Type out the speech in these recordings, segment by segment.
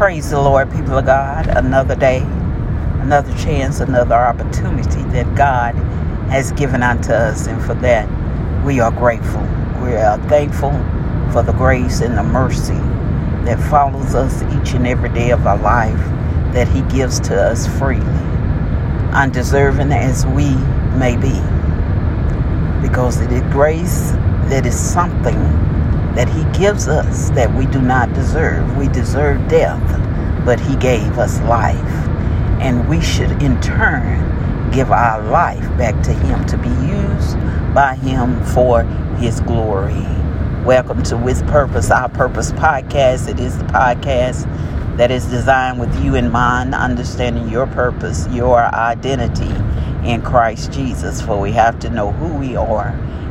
Praise the Lord, people of God. Another day, another chance, another opportunity that God has given unto us. And for that, we are grateful. We are thankful for the grace and the mercy that follows us each and every day of our life that He gives to us freely, undeserving as we may be. Because it is grace that is something that He gives us that we do not deserve. We deserve death, but He gave us life. And we should, in turn, give our life back to Him to be used by Him for His glory. Welcome to With Purpose, Our Purpose podcast. It is the podcast that is designed with you in mind, understanding your purpose, your identity in Christ Jesus. For we have to know who we are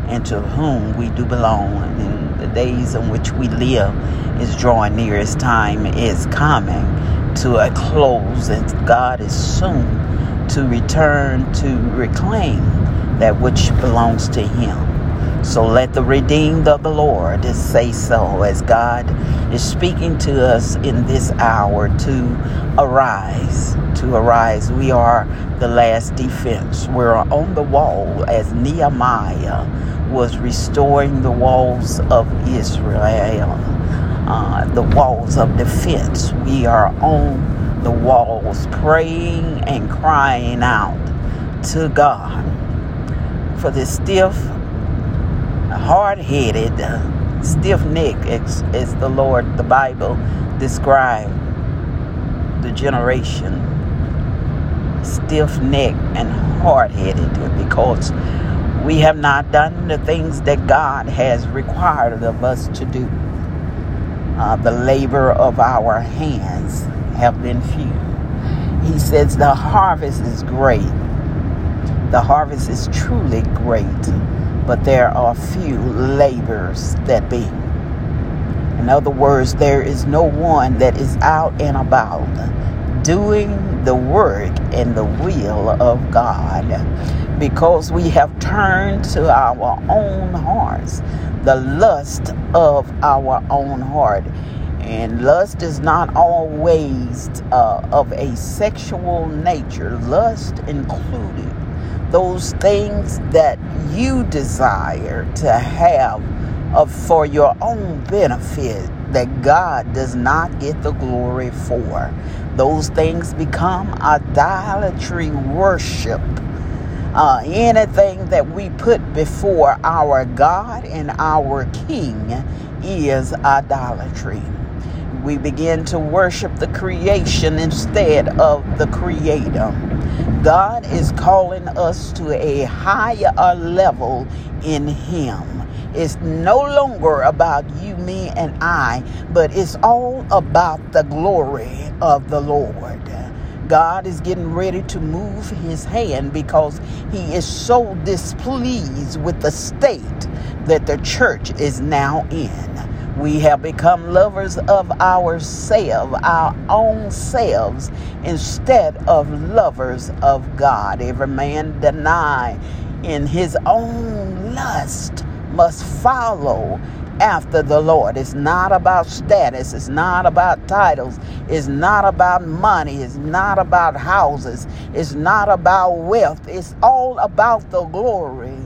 and to whom we do belong. Days in which we live is drawing near. As time is coming to a close, and God is soon to return to reclaim that which belongs to Him. So let the redeemed of the Lord say so as God is speaking to us in this hour to arise. To arise. We are the last defense. We're on the wall as Nehemiah was restoring the walls of Israel, uh, the walls of defense. We are on the walls praying and crying out to God for the stiff hard headed, stiff necked, as, as the Lord, the Bible described the generation stiff necked and hard headed because we have not done the things that God has required of us to do. Uh, the labor of our hands have been few. He says the harvest is great. The harvest is truly great but there are few labors that be. In other words, there is no one that is out and about doing the work and the will of God because we have turned to our own hearts, the lust of our own heart. And lust is not always uh, of a sexual nature, lust included those things that you desire to have of, for your own benefit that God does not get the glory for. Those things become idolatry worship. Uh, anything that we put before our God and our King is idolatry. We begin to worship the creation instead of the Creator. God is calling us to a higher level in Him. It's no longer about you, me, and I, but it's all about the glory of the Lord. God is getting ready to move his hand because he is so displeased with the state that the church is now in. We have become lovers of ourselves, our own selves, instead of lovers of God. Every man deny in his own lust must follow after the Lord. It's not about status, it's not about titles, it's not about money, it's not about houses, it's not about wealth. It's all about the glory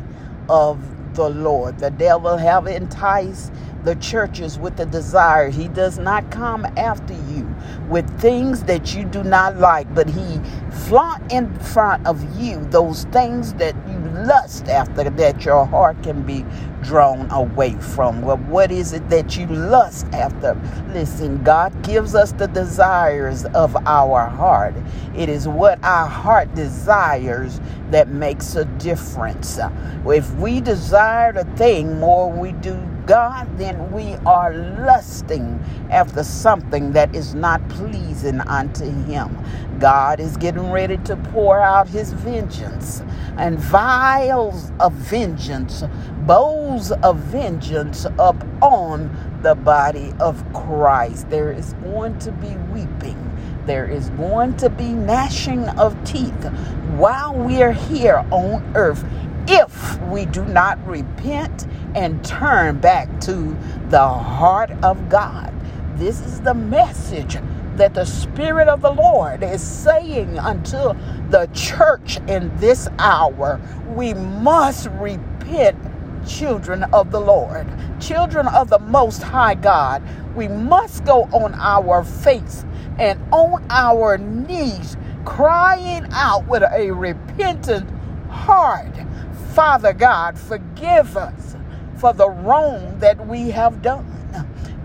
of the Lord. The devil have enticed the churches with the desire. He does not come after you with things that you do not like, but he flaunt in front of you those things that you lust after that your heart can be drawn away from. Well, what is it that you lust after? Listen, God gives us the desires of our heart. It is what our heart desires that makes a difference. If we desire a thing more we do God, then we are lusting after something that is not pleasing unto Him. God is getting ready to pour out His vengeance and vials of vengeance, bowls of vengeance up on the body of Christ. There is going to be weeping. There is going to be gnashing of teeth while we are here on earth if we do not repent and turn back to the heart of God. This is the message that the Spirit of the Lord is saying unto the church in this hour. We must repent, children of the Lord, children of the Most High God. We must go on our face and on our knees, crying out with a repentant heart. Father God, forgive us for the wrong that we have done,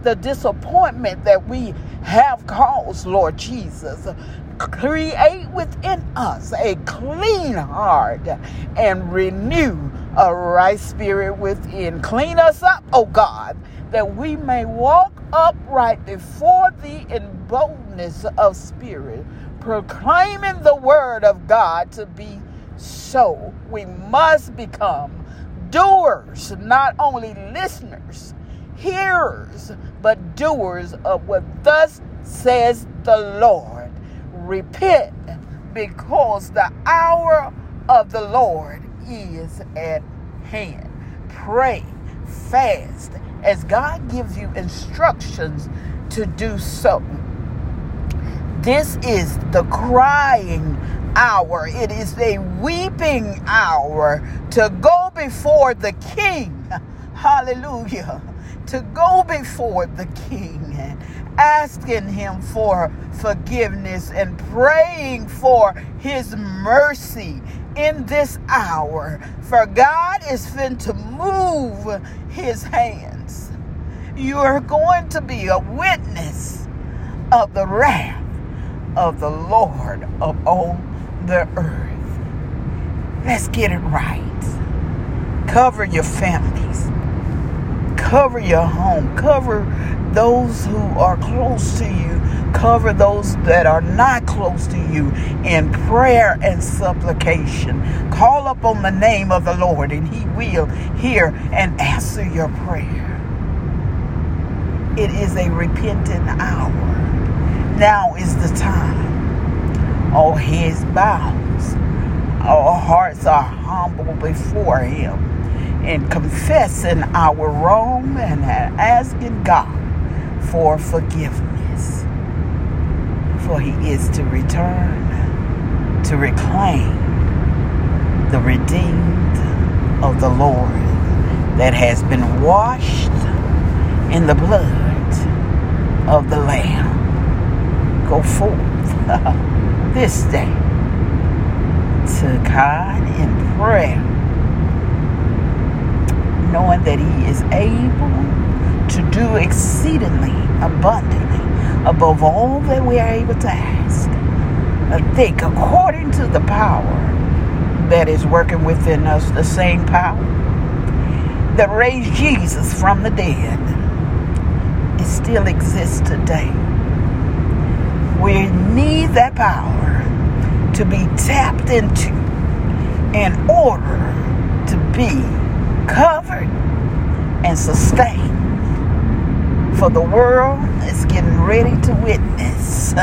the disappointment that we have caused, Lord Jesus. Create within us a clean heart and renew a right spirit within. Clean us up, oh God, that we may walk upright before thee in boldness of spirit, proclaiming the word of God to be so. We must become doers, not only listeners, hearers, but doers of what thus says the Lord. Repent because the hour of the Lord is at hand. Pray, fast, as God gives you instructions to do so. This is the crying hour. It is a weeping hour to go before the King. Hallelujah. To go before the King and asking Him for forgiveness and praying for His mercy in this hour. For God is fin to move His hands. You are going to be a witness of the wrath of the Lord of all the earth. Let's get it right. Cover your families, cover your home, cover those who are close to you, cover those that are not close to you in prayer and supplication. Call upon the name of the Lord, and He will hear and answer your prayer. It is a repentant hour. Now is the time. All heads bows. Our hearts are humble before Him in confessing our wrong and asking God for forgiveness. For He is to return to reclaim the redeemed of the Lord that has been washed in the blood of the Lamb go forth this day to God in prayer, knowing that He is able to do exceedingly abundantly above all that we are able to ask. Think according to the power that is working within us, the same power that raised Jesus from the dead, it still exists today we need that power to be tapped into in order to be covered and sustained. For the world is getting ready to witness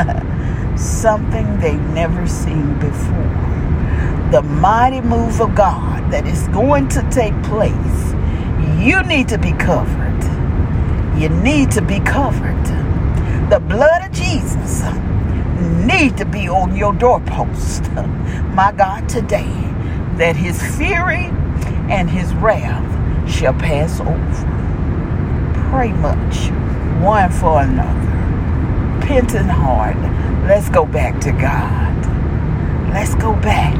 something they've never seen before. The mighty move of God that is going to take place. You need to be covered. You need to be covered. The blood of Jesus need to be on your doorpost, my God, today, that his fury and his wrath shall pass over. Pray much one for another. Repentant heart, let's go back to God. Let's go back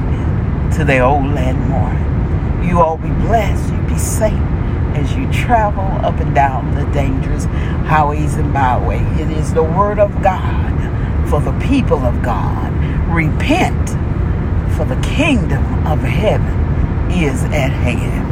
to the old landmark. You all be blessed, you be safe as you travel up and down the dangerous highways and byways. It is the word of God for the people of God. Repent, for the kingdom of heaven is at hand.